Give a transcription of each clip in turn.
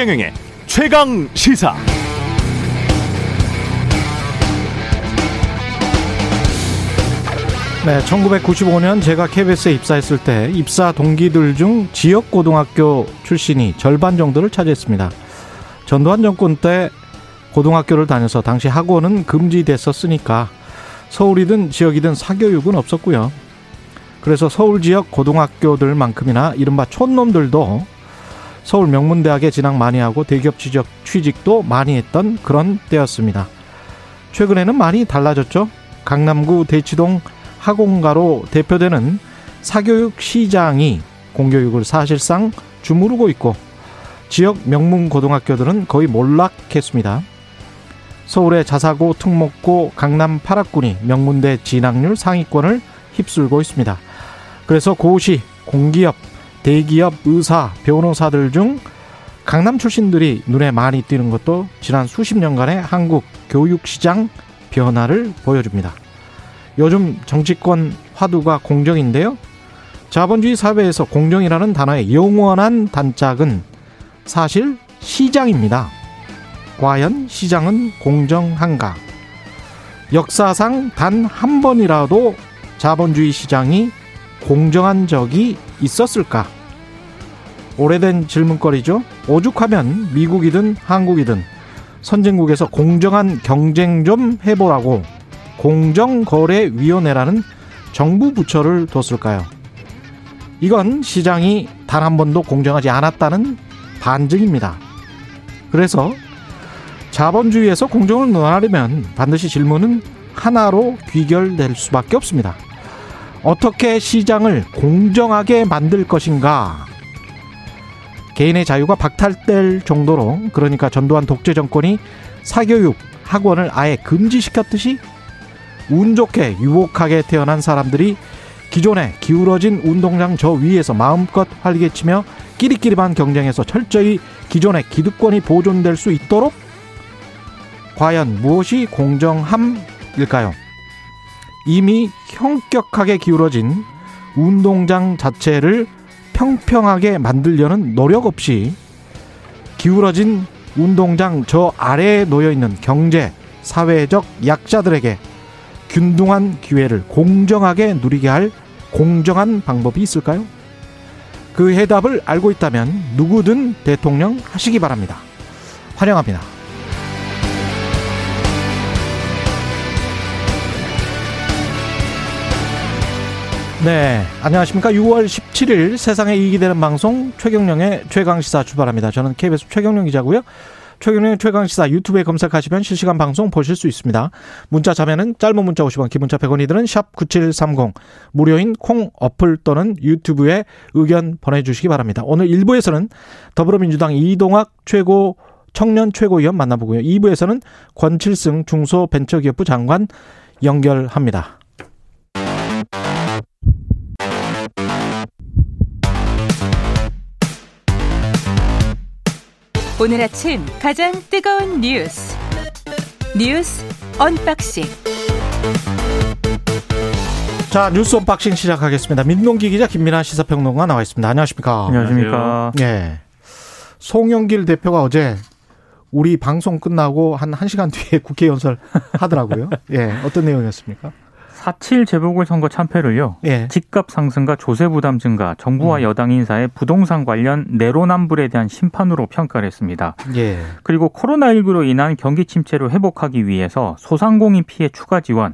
최경영의 최강 시사. 네, 1995년 제가 KBS에 입사했을 때 입사 동기들 중 지역 고등학교 출신이 절반 정도를 차지했습니다. 전두환 정권 때 고등학교를 다녀서 당시 학원은 금지됐었으니까 서울이든 지역이든 사교육은 없었고요. 그래서 서울 지역 고등학교들만큼이나 이른바 촌놈들도 서울 명문대학에 진학 많이 하고 대기업 취직, 취직도 많이 했던 그런 때였습니다. 최근에는 많이 달라졌죠. 강남구 대치동 학원가로 대표되는 사교육 시장이 공교육을 사실상 주무르고 있고 지역 명문 고등학교들은 거의 몰락했습니다. 서울의 자사고, 특목고, 강남 8학군이 명문대 진학률 상위권을 휩쓸고 있습니다. 그래서 고시, 공기업, 대기업, 의사, 변호사들 중 강남 출신들이 눈에 많이 띄는 것도 지난 수십 년간의 한국 교육 시장 변화를 보여줍니다. 요즘 정치권 화두가 공정인데요. 자본주의 사회에서 공정이라는 단어의 영원한 단짝은 사실 시장입니다. 과연 시장은 공정한가? 역사상 단 한 번이라도 자본주의 시장이 공정한 적이 있었을까? 오래된 질문거리죠. 오죽하면 미국이든 한국이든 선진국에서 공정한 경쟁 좀 해보라고 공정거래위원회라는 정부 부처를 뒀을까요? 이건 시장이 단 한 번도 공정하지 않았다는 반증입니다. 그래서 자본주의에서 공정을 논하려면 반드시 질문은 하나로 귀결될 수밖에 없습니다. 어떻게 시장을 공정하게 만들 것인가? 개인의 자유가 박탈될 정도로 그러니까 전두환 독재 정권이 사교육 학원을 아예 금지시켰듯이 운 좋게 유복하게 태어난 사람들이 기존에 기울어진 운동장 저 위에서 마음껏 활개치며 끼리끼리만 경쟁해서 철저히 기존의 기득권이 보존될 수 있도록 과연 무엇이 공정함일까요? 이미 형격하게 기울어진 운동장 자체를 평평하게 만들려는 노력 없이 기울어진 운동장 저 아래에 놓여 있는 경제, 사회적 약자들에게 균등한 기회를 공정하게 누리게 할 공정한 방법이 있을까요? 그 해답을 알고 있다면 누구든 대통령 하시기 바랍니다. 환영합니다. 네, 안녕하십니까. 6월 17일 세상에 이익이 되는 방송 최경령의 최강시사 출발합니다. 저는 KBS 최경령 기자고요. 최경영의 최강시사 유튜브에 검색하시면 실시간 방송 보실 수 있습니다. 문자 자면은 짧은 문자 50원, 기본자 100원이들은 샵 9730, 무료인 콩 어플 또는 유튜브에 의견 보내주시기 바랍니다. 오늘 1부에서는 더불어민주당 이동학 최고 청년 최고위원 만나보고요. 2부에서는 권칠승 중소벤처기업부 장관 연결합니다. 오늘 아침 가장 뜨거운 뉴스 뉴스 unboxing 자 뉴스 unboxing 시작하겠습니다. 민동기 기자 김민아 시사평론가 나와 있습니다. 안녕하십니까? 안녕하십니까? 예. 송영길 대표가 어제 우리 방송 끝나고 한 1시간 뒤에 국회 연설 하더라고요. 예. 어떤 내용이었습니까? 4.7 재보궐선거 참패를요. 예. 집값 상승과 조세 부담 증가, 정부와 음. 여당 인사의 부동산 관련 내로남불에 대한 심판으로 평가를 했습니다. 예. 그리고 코로나19로 인한 경기 침체로 회복하기 위해서 소상공인 피해 추가 지원,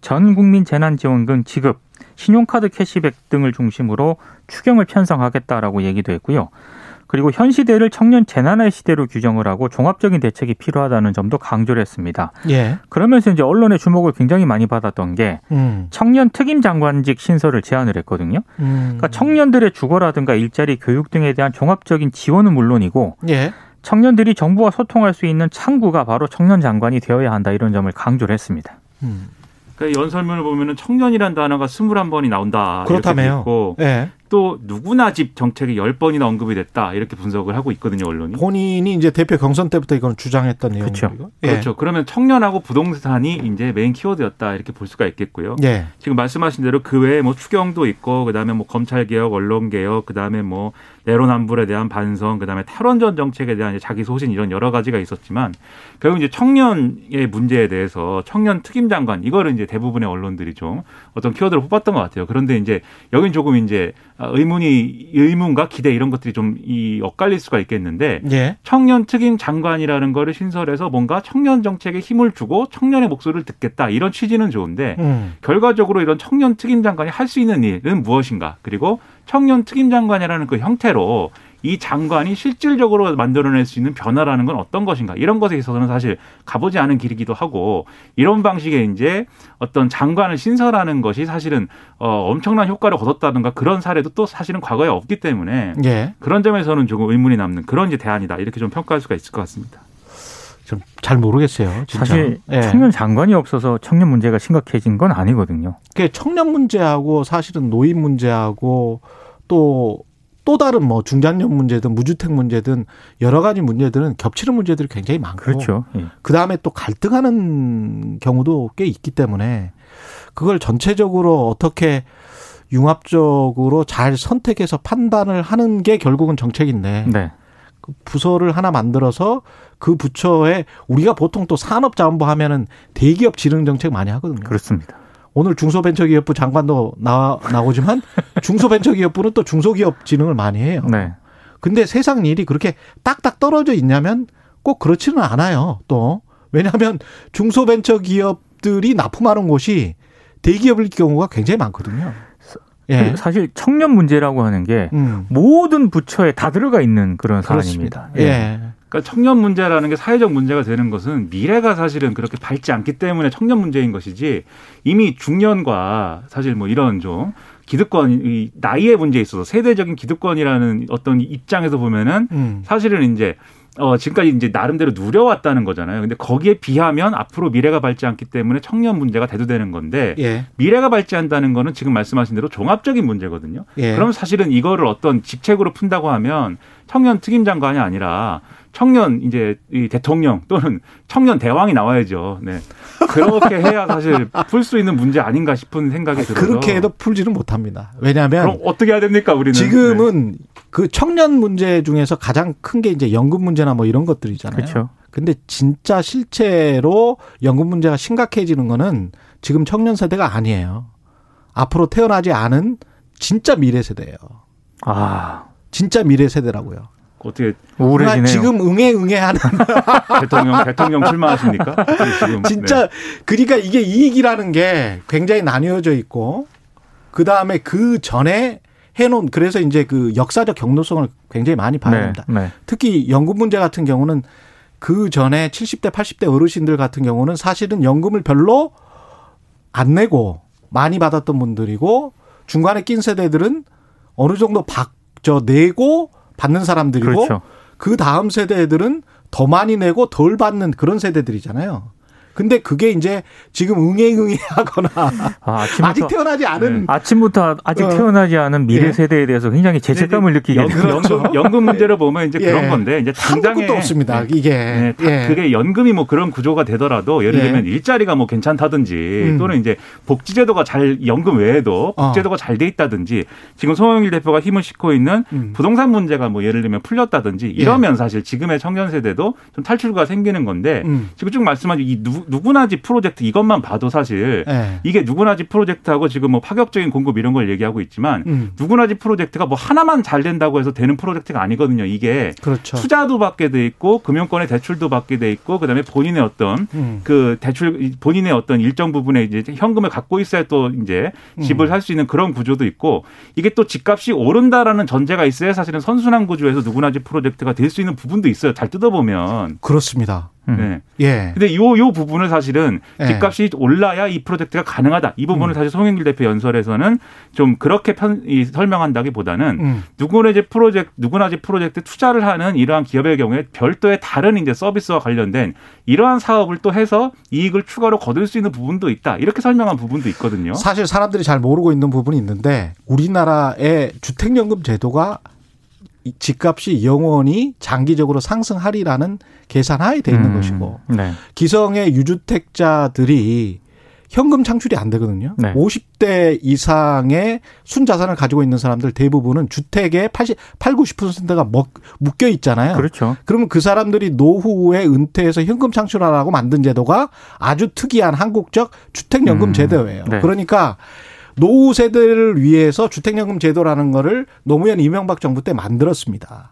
전 국민 재난지원금 지급, 신용카드 캐시백 등을 중심으로 추경을 편성하겠다라고 얘기도 했고요. 그리고 현 시대를 청년 재난의 시대로 규정을 하고 종합적인 대책이 필요하다는 점도 강조를 했습니다. 예. 그러면서 이제 언론의 주목을 굉장히 많이 받았던 게 음. 청년 특임 장관직 신설을 제안을 했거든요. 음. 그러니까 청년들의 주거라든가 일자리, 교육 등에 대한 종합적인 지원은 물론이고 예. 청년들이 정부와 소통할 수 있는 창구가 바로 청년 장관이 되어야 한다 이런 점을 강조를 했습니다. 음. 그 연설문을 보면은 청년이란 단어가 21번이 나온다. 그렇다며요. 이렇게 돼 있고 예. 또 누구나 집 정책이 10번이나 언급이 됐다. 이렇게 분석을 하고 있거든요, 언론이. 본인이 이제 대표 경선 때부터 이건 주장했던 내용이죠. 그렇죠. 예. 그렇죠. 그러면 청년하고 부동산이 이제 메인 키워드였다. 이렇게 볼 수가 있겠고요. 예. 지금 말씀하신 대로 그 외에 뭐 추경도 있고 그다음에 뭐 검찰 개혁, 언론 개혁, 그다음에 뭐 내로남불에 대한 반성, 그다음에 탈원전 정책에 대한 이제 자기 소신 이런 여러 가지가 있었지만 결국 이제 청년의 문제에 대해서 청년 특임 장관 이거를 이제 대부분의 언론들이 좀 어떤 키워드를 뽑았던 것 같아요. 그런데 이제 여긴 조금 이제 의문이 의문과 기대 이런 것들이 좀 이 엇갈릴 수가 있겠는데 예. 청년 특임 장관이라는 거를 신설해서 뭔가 청년 정책에 힘을 주고 청년의 목소리를 듣겠다 이런 취지는 좋은데 음. 결과적으로 이런 청년 특임 장관이 할 수 있는 일은 무엇인가 그리고 청년 특임 장관이라는 그 형태로 이 장관이 실질적으로 만들어낼 수 있는 변화라는 건 어떤 것인가 이런 것에 있어서는 사실 가보지 않은 길이기도 하고 이런 방식의 이제 어떤 장관을 신설하는 것이 사실은 어 엄청난 효과를 거뒀다든가 그런 사례도 또 사실은 과거에 없기 때문에 예. 그런 점에서는 조금 의문이 남는 그런 이제 대안이다 이렇게 좀 평가할 수가 있을 것 같습니다. 좀잘 모르겠어요. 진짜. 사실 예. 청년 장관이 없어서 청년 문제가 심각해진 건 아니거든요. 그 청년 문제하고 사실은 노인 문제하고 또 또 다른 뭐 중장년 문제든 무주택 문제든 여러 가지 문제들은 겹치는 문제들이 굉장히 많고 그렇죠. 예. 그 다음에 또 갈등하는 경우도 꽤 있기 때문에 그걸 전체적으로 어떻게 융합적으로 잘 선택해서 판단을 하는 게 결국은 정책인데 네. 그 부서를 하나 만들어서 그 부처에 우리가 보통 또 산업자원부 하면은 대기업 지능 정책 많이 하거든요. 그렇습니다. 오늘 중소벤처기업부 장관도 나, 나오지만 중소벤처기업부는 또 중소기업 지능을 많이 해요. 네. 근데 세상 일이 그렇게 딱딱 떨어져 있냐면 꼭 그렇지는 않아요. 또 왜냐하면 중소벤처기업들이 납품하는 곳이 대기업일 경우가 굉장히 많거든요. 예. 사실 청년 문제라고 하는 게 음. 모든 부처에 다 들어가 있는 그런 그렇습니다. 사안입니다. 예. 그러니까 청년 문제라는 게 사회적 문제가 되는 것은 미래가 사실은 그렇게 밝지 않기 때문에 청년 문제인 것이지 이미 중년과 사실 뭐 이런 좀 기득권 이 나이의 문제에 있어서 세대적인 기득권이라는 어떤 입장에서 보면은 음. 사실은 이제 어 지금까지 이제 나름대로 누려왔다는 거잖아요. 근데 거기에 비하면 앞으로 미래가 밝지 않기 때문에 청년 문제가 대두되는 건데 예. 미래가 밝지 않다는 거는 지금 말씀하신 대로 종합적인 문제거든요. 예. 그럼 사실은 이거를 어떤 직책으로 푼다고 하면 청년 특임 장관이 아니라 청년 이제 이 대통령 또는 청년 대왕이 나와야죠. 네. 그렇게 해야 사실 풀 수 있는 문제 아닌가 싶은 생각이 들어서 그렇게 해도 풀지는 못합니다. 왜냐하면 그럼 어떻게 해야 됩니까 우리는? 지금은 그 청년 문제 중에서 가장 큰 게 이제 연금 문제나 뭐 이런 것들이잖아요. 그렇죠. 근데 진짜 실제로 연금 문제가 심각해지는 거는 지금 청년 세대가 아니에요. 앞으로 태어나지 않은 진짜 미래 세대예요. 아, 진짜 미래 세대라고요. 어떻게 우울해지네요. 지금 응애 응애 하는 대통령 대통령 출마하십니까? 지금 진짜 네. 그러니까 이게 이익이라는 게 굉장히 나뉘어져 있고 그 다음에 그 전에 해놓은 그래서 이제 그 역사적 경로성을 굉장히 많이 봐야 네, 됩니다. 네. 특히 연금 문제 같은 경우는 그 전에 70대, 80대 어르신들 같은 경우는 사실은 연금을 별로 안 내고 많이 받았던 분들이고 중간에 낀 세대들은 어느 정도 박, 저, 내고 받는 사람들이고 그렇죠. 그 다음 세대들은 더 많이 내고 덜 받는 그런 세대들이잖아요. 근데 그게 이제 지금 응애응애 하거나 아, 아침부터 아직 태어나지 않은 아침부터 아직 어. 태어나지 않은 미래 예. 세대에 대해서 굉장히 죄책감을 느끼게 연, 돼요. 그렇죠. 연금, 연금 문제를 보면 이제 예. 그런 건데 이제 당장에 끝도 없습니다. 네. 이게 네, 다 예. 그게 연금이 뭐 그런 구조가 되더라도 예를 예. 들면 일자리가 뭐 괜찮다든지 음. 또는 이제 복지제도가 잘 연금 외에도 어. 복지제도가 잘돼 있다든지 지금 송영일 대표가 힘을 싣고 있는 음. 부동산 문제가 뭐 예를 들면 풀렸다든지 이러면 사실 지금의 청년 세대도 좀 탈출구가 생기는 건데 음. 지금 쭉 말씀하신 이 누, 누구나 집 프로젝트 이것만 봐도 사실 예. 이게 누구나 집 프로젝트하고 지금 뭐 파격적인 공급 이런 걸 얘기하고 있지만 음. 누구나 집 프로젝트가 뭐 하나만 잘 된다고 해서 되는 프로젝트가 아니거든요. 이게 그렇죠. 투자도 받게 돼 있고 금융권의 대출도 받게 돼 있고 그다음에 본인의 어떤 음. 그 대출 본인의 어떤 일정 부분의 이제 현금을 갖고 있어야 또 이제 집을 음. 살수 있는 그런 구조도 있고 이게 또 집값이 오른다라는 전제가 있어야 사실은 선순환 구조에서 누구나 집 프로젝트가 될 수 있는 부분도 있어요. 잘 뜯어보면 그렇습니다. 음. 네. 예. 근데 요, 요 부분을 사실은 예. 집값이 올라야 이 프로젝트가 가능하다. 이 부분을 음. 사실 송영길 대표 연설에서는 좀 그렇게 편, 이, 설명한다기 보다는 음. 누구나 이제 프로젝트, 누구나 이제 프로젝트 투자를 하는 이러한 기업의 경우에 별도의 다른 이제 서비스와 관련된 이러한 사업을 또 해서 이익을 추가로 거둘 수 있는 부분도 있다. 이렇게 설명한 부분도 있거든요. 사실 사람들이 잘 모르고 있는 부분이 있는데 우리나라의 주택연금 제도가 이 집값이 영원히 장기적으로 상승하리라는 계산하에 돼 있는 음. 것이고 네. 기성의 유주택자들이 현금 창출이 안 되거든요. 네. 50대 이상의 순자산을 가지고 있는 사람들 대부분은 주택의 80, 8, 90%가 먹, 묶여 있잖아요. 그렇죠. 그러면 그 사람들이 노후에 은퇴해서 현금 창출하라고 만든 제도가 아주 특이한 한국적 주택연금 음, 제도예요. 네. 그러니까 노후 세대를 위해서 주택연금 제도라는 거를 노무현 이명박 정부 때 만들었습니다.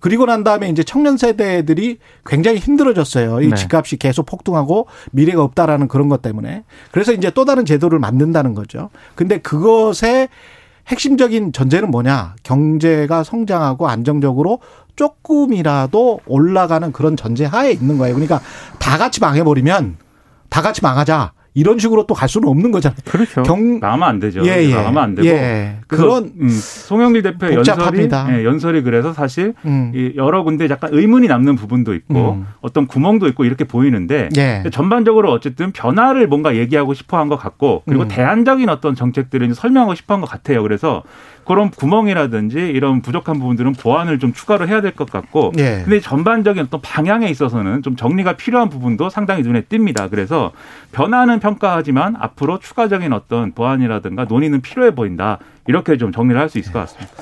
그리고 난 다음에 이제 청년 세대들이 굉장히 힘들어졌어요. 이 네. 집값이 계속 폭등하고 미래가 없다라는 그런 것 때문에. 그래서 이제 또 다른 제도를 만든다는 거죠. 근데 그것의 핵심적인 전제는 뭐냐? 경제가 성장하고 안정적으로 조금이라도 올라가는 그런 전제 하에 있는 거예요. 그러니까 다 같이 망해버리면 다 같이 망하자. 이런 식으로 또 갈 수는 없는 거잖아요. 그렇죠. 경, 나가면 안 되죠. 예, 예. 나가면 안 되고. 예. 그런, 음, 송영길 대표의 복잡합니다. 연설이, 예, 연설이 그래서 사실 음. 이 여러 군데 약간 의문이 남는 부분도 있고 음. 어떤 구멍도 있고 이렇게 보이는데 예. 전반적으로 어쨌든 변화를 뭔가 얘기하고 싶어 한 것 같고 그리고 음. 대안적인 어떤 정책들을 설명하고 싶어 한 것 같아요. 그래서 그런 구멍이라든지 이런 부족한 부분들은 보완을 좀 추가로 해야 될 것 같고 예. 근데 전반적인 어떤 방향에 있어서는 좀 정리가 필요한 부분도 상당히 눈에 띕니다. 그래서 변화는 평가하지만 앞으로 추가적인 어떤 보완이라든가 논의는 필요해 보인다. 이렇게 좀 정리를 할 수 있을 것 같습니다.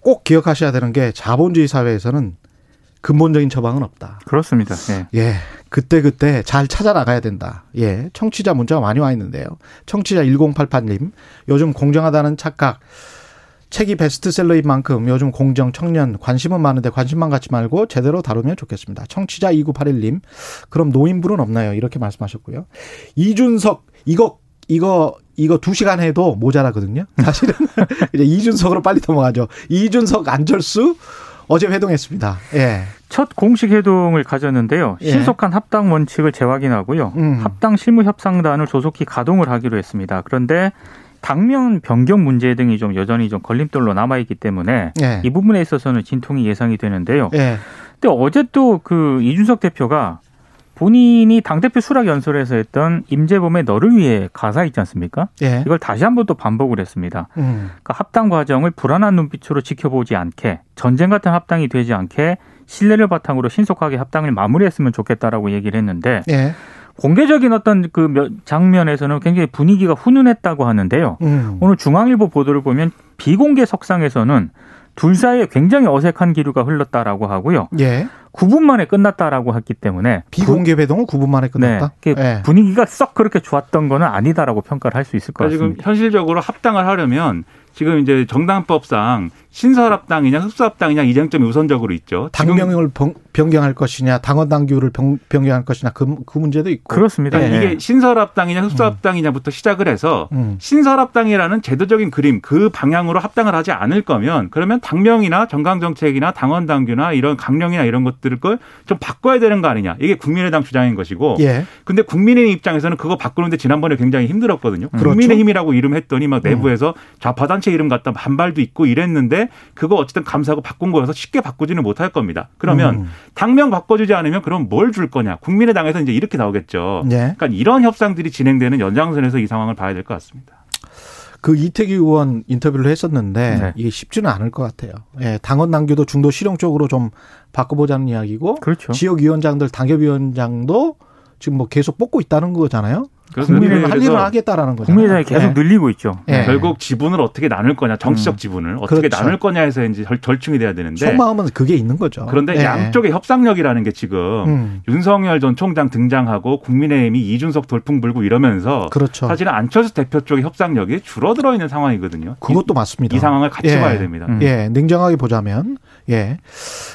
꼭 기억하셔야 되는 게 자본주의 사회에서는 근본적인 처방은 없다. 그렇습니다. 예. 예. 그때 그때 잘 찾아 나가야 된다. 예. 청취자 문자가 많이 와 있는데요. 청취자 1088님. 요즘 공정하다는 착각. 책이 베스트셀러인 만큼 요즘 공정, 청년 관심은 많은데 관심만 갖지 말고 제대로 다루면 좋겠습니다. 청취자 2981님. 그럼 노인분은 없나요? 이렇게 말씀하셨고요. 이준석 이거 이거 이거 두 시간 해도 모자라거든요. 사실은 이제 이준석으로 빨리 넘어가죠. 이준석 안철수 어제 회동했습니다. 예. 첫 공식 회동을 가졌는데요. 예. 신속한 합당 원칙을 재확인하고요. 음. 합당 실무 협상단을 조속히 가동을 하기로 했습니다. 그런데 당면 변경 문제 등이 좀 여전히 좀 걸림돌로 남아 있기 때문에 예. 이 부분에 있어서는 진통이 예상이 되는데요. 예. 근데 어제 또 그 이준석 대표가 본인이 당대표 수락 연설에서 했던 임재범의 너를 위해 가사 있지 않습니까? 예. 이걸 다시 한번 또 반복을 했습니다. 음. 그러니까 합당 과정을 불안한 눈빛으로 지켜보지 않게 전쟁 같은 합당이 되지 않게 신뢰를 바탕으로 신속하게 합당을 마무리했으면 좋겠다라고 얘기를 했는데 예. 공개적인 어떤 그 몇- 장면에서는 굉장히 분위기가 훈훈했다고 하는데요. 음. 오늘 중앙일보 보도를 보면 비공개 석상에서는 둘 사이에 굉장히 어색한 기류가 흘렀다라고 하고요. 예. 9분 만에 끝났다라고 했기 때문에 비공개 회동은 9분 만에 끝났다. 네, 예. 분위기가 썩 그렇게 좋았던 거는 아니다라고 평가를 할 수 있을 것 그러니까 지금 같습니다. 현실적으로 합당을 하려면 지금 이제 정당법상 신설합당이냐 흡수합당이냐 이 쟁점이 우선적으로 있죠. 지금 당명을 변- 변경할 것이냐, 당원 당규를 변- 변경할 것이냐 그, 그 문제도 있고. 그렇습니다. 그러니까 예. 이게 신설합당이냐 흡수합당이냐부터 시작을 해서 음. 신설합당이라는 제도적인 그림 그 방향으로 합당을 하지 않을 거면 그러면 당명이나 정강정책이나 당원 당규나 이런 강령이나 이런 것들 을걸좀 바꿔야 되는 거 아니냐 이게 국민의당 주장인 것이고 예. 근데 국민의힘 입장에서는 그거 바꾸는데 지난번에 굉장히 힘들었거든요. 그렇죠. 국민의힘이라고 이름했더니 막 내부에서 좌파 단체 이름 갖다 반발도 있고 이랬는데 그거 어쨌든 감사하고 바꾼 거여서 쉽게 바꾸지는 못할 겁니다. 그러면 음. 당명 바꿔주지 않으면 그럼 뭘 줄 거냐. 국민의당에서 이제 이렇게 나오겠죠. 예. 그러니까 이런 협상들이 진행되는 연장선에서 이 상황을 봐야 될 것 같습니다. 그 이태기 의원 인터뷰를 했었는데 네. 이게 쉽지는 않을 것 같아요. 예. 당원 당규도 중도 실용 쪽으로 좀 바꿔보자는 이야기고 그렇죠. 지역 위원장들 당협 위원장도 지금 뭐 계속 뽑고 있다는 거잖아요. 국민의힘 할 일을 하겠다라는 거죠. 국민의당이 계속 늘리고 있죠. 예. 결국 지분을 어떻게 나눌 거냐, 정치적 음. 지분을 어떻게 그렇죠. 나눌 거냐 해서 이제 절- 절충이 돼야 되는데 속마음은 그게 있는 거죠. 그런데 예. 양쪽의 협상력이라는 게 지금 음. 윤석열 전 총장 등장하고 국민의힘이 이준석 돌풍 불고 이러면서 그렇죠. 사실은 안철수 대표 쪽의 협상력이 줄어들어 있는 상황이거든요. 그것도 이, 맞습니다. 이 상황을 같이 예. 봐야 됩니다. 음. 예, 냉정하게 보자면 예.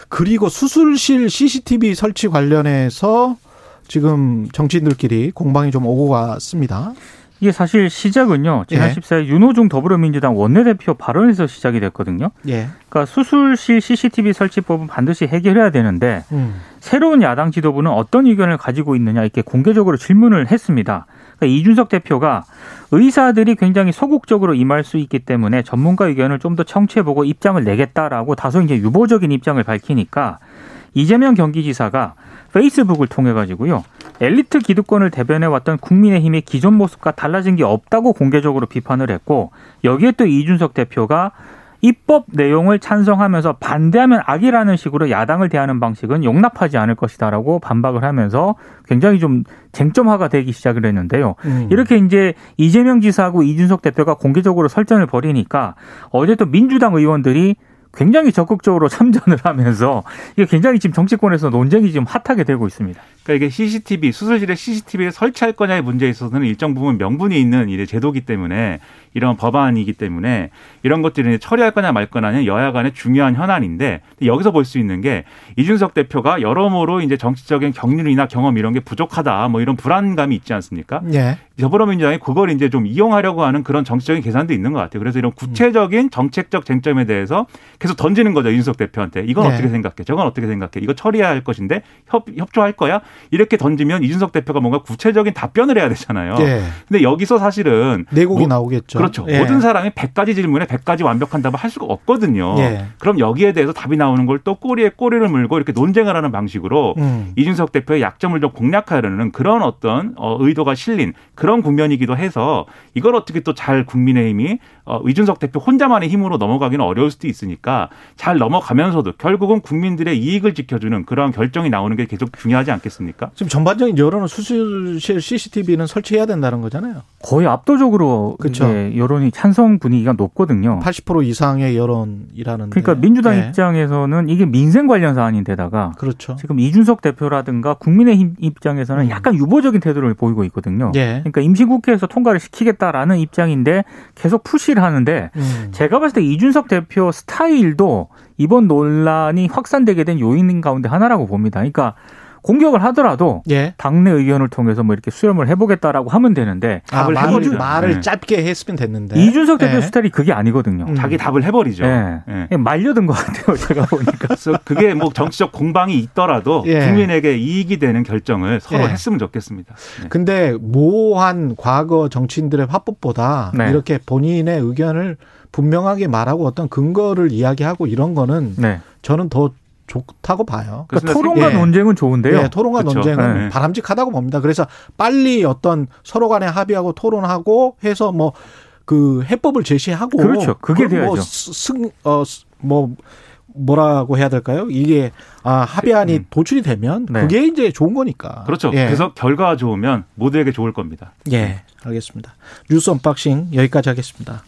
그리고 수술실 CCTV 설치 관련해서 지금 정치인들끼리 공방이 좀 오고 갔습니다. 이게 사실 시작은요. 지난 예. 14일 윤호중 더불어민주당 원내대표 발언에서 시작이 됐거든요. 예. 그러니까 수술실 CCTV 설치법은 반드시 해결해야 되는데 음. 새로운 야당 지도부는 어떤 의견을 가지고 있느냐 이렇게 공개적으로 질문을 했습니다. 그러니까 이준석 대표가 의사들이 굉장히 소극적으로 임할 수 있기 때문에 전문가 의견을 좀 더 청취해보고 입장을 내겠다라고 다소 이제 유보적인 입장을 밝히니까 이재명 경기지사가 페이스북을 통해 가지고요 엘리트 기득권을 대변해 왔던 국민의힘의 기존 모습과 달라진 게 없다고 공개적으로 비판을 했고 여기에 또 이준석 대표가 입법 내용을 찬성하면서 반대하면 악이라는 식으로 야당을 대하는 방식은 용납하지 않을 것이다라고 반박을 하면서 굉장히 좀 쟁점화가 되기 시작을 했는데요. 음. 이렇게 이제 이재명 지사하고 이준석 대표가 공개적으로 설전을 벌이니까 어제 또 민주당 의원들이 굉장히 적극적으로 참전을 하면서 이게 굉장히 지금 정치권에서 논쟁이 지금 핫하게 되고 있습니다. 그러니까 이게 CCTV 수술실에 CCTV를 설치할 거냐의 문제에 있어서는 일정 부분 명분이 있는 이제 제도기 때문에 이런 법안이기 때문에 이런 것들을 이제 처리할 거냐 말 거냐는 여야 간의 중요한 현안인데 여기서 볼 수 있는 게 이준석 대표가 여러모로 이제 정치적인 경륜이나 경험 이런 게 부족하다 뭐 이런 불안감이 있지 않습니까? 예. 더불어민주당이 그걸 이제 좀 이용하려고 하는 그런 정치적인 계산도 있는 것 같아요. 그래서 이런 구체적인 정책적 쟁점에 대해서 계속 던지는 거죠. 이준석 대표한테. 이건 네. 어떻게 생각해? 저건 어떻게 생각해? 이거 처리해야 할 것인데 협, 협조할 거야? 이렇게 던지면 이준석 대표가 뭔가 구체적인 답변을 해야 되잖아요. 예. 근데 여기서 사실은 내곡이 뭐- 나오겠죠. 그렇죠. 예. 모든 사람이 100가지 질문에 100가지 완벽한 답을 할 수가 없거든요. 예. 그럼 여기에 대해서 답이 나오는 걸 또 꼬리에 꼬리를 물고 이렇게 논쟁을 하는 방식으로 음. 이준석 대표의 약점을 좀 공략하려는 그런 어떤 어, 의도가 실린 그런 국면이기도 해서 이걸 어떻게 또 잘 국민의힘이 어, 이준석 대표 혼자만의 힘으로 넘어가기는 어려울 수도 있으니까 잘 넘어가면서도 결국은 국민들의 이익을 지켜주는 그런 결정이 나오는 게 계속 중요하지 않겠습니까? 지금 전반적인 여론은 수술실 CCTV는 설치해야 된다는 거잖아요. 거의 압도적으로 그쵸. 이제 여론이 찬성 분위기가 높거든요. 80% 이상의 여론이라는. 그러니까 민주당 네. 입장에서는 이게 민생 관련 사안인데다가 그렇죠. 지금 이준석 대표라든가 국민의힘 입장에서는 음. 약간 유보적인 태도를 보이고 있거든요. 예. 그러니까 임시국회에서 통과를 시키겠다라는 입장인데 계속 푸시 를 하는데 음. 제가 봤을 때 이준석 대표 스타일도 이번 논란이 확산되게 된 요인 가운데 하나라고 봅니다. 그러니까 공격을 하더라도 예. 당내 의견을 통해서 뭐 이렇게 수렴을 해보겠다라고 하면 되는데 아, 답을 말을, 해버리죠. 말을 네. 짧게 했으면 됐는데. 이준석 대표 예. 스타일이 그게 아니거든요. 음. 자기 답을 해버리죠. 예. 예. 말려든 것 같아요. 제가 보니까. 그래서 그게 뭐 정치적 공방이 있더라도 예. 국민에게 이익이 되는 결정을 서로 예. 했으면 좋겠습니다. 네. 근데 모호한 과거 정치인들의 화법보다 네. 이렇게 본인의 의견을 분명하게 말하고 어떤 근거를 이야기하고 이런 거는 네. 저는 더 좋다고 봐요. 그러니까. 토론과 예. 논쟁은 좋은데요. 예, 토론과 그렇죠. 논쟁은 네. 바람직하다고 봅니다. 그래서 빨리 어떤 서로 간에 합의하고 토론하고 해서 뭐 그 해법을 제시하고 그렇죠. 그게 뭐 돼야죠. 승, 어, 뭐, 뭐라고 해야 될까요? 이게 아, 합의안이 음. 도출이 되면 네. 그게 이제 좋은 거니까. 그렇죠. 예. 그래서 결과가 좋으면 모두에게 좋을 겁니다. 예, 알겠습니다. 뉴스 unboxing 여기까지 하겠습니다.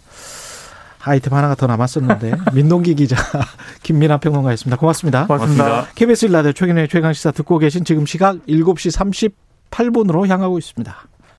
아이템 하나가 더 남았었는데 민동기 기자 김민아 평론가였습니다. 고맙습니다. 고맙습니다. 고맙습니다. KBS 1라디오 최경영의 최강 시사 듣고 계신 지금 시각 7시 38분으로 향하고 있습니다.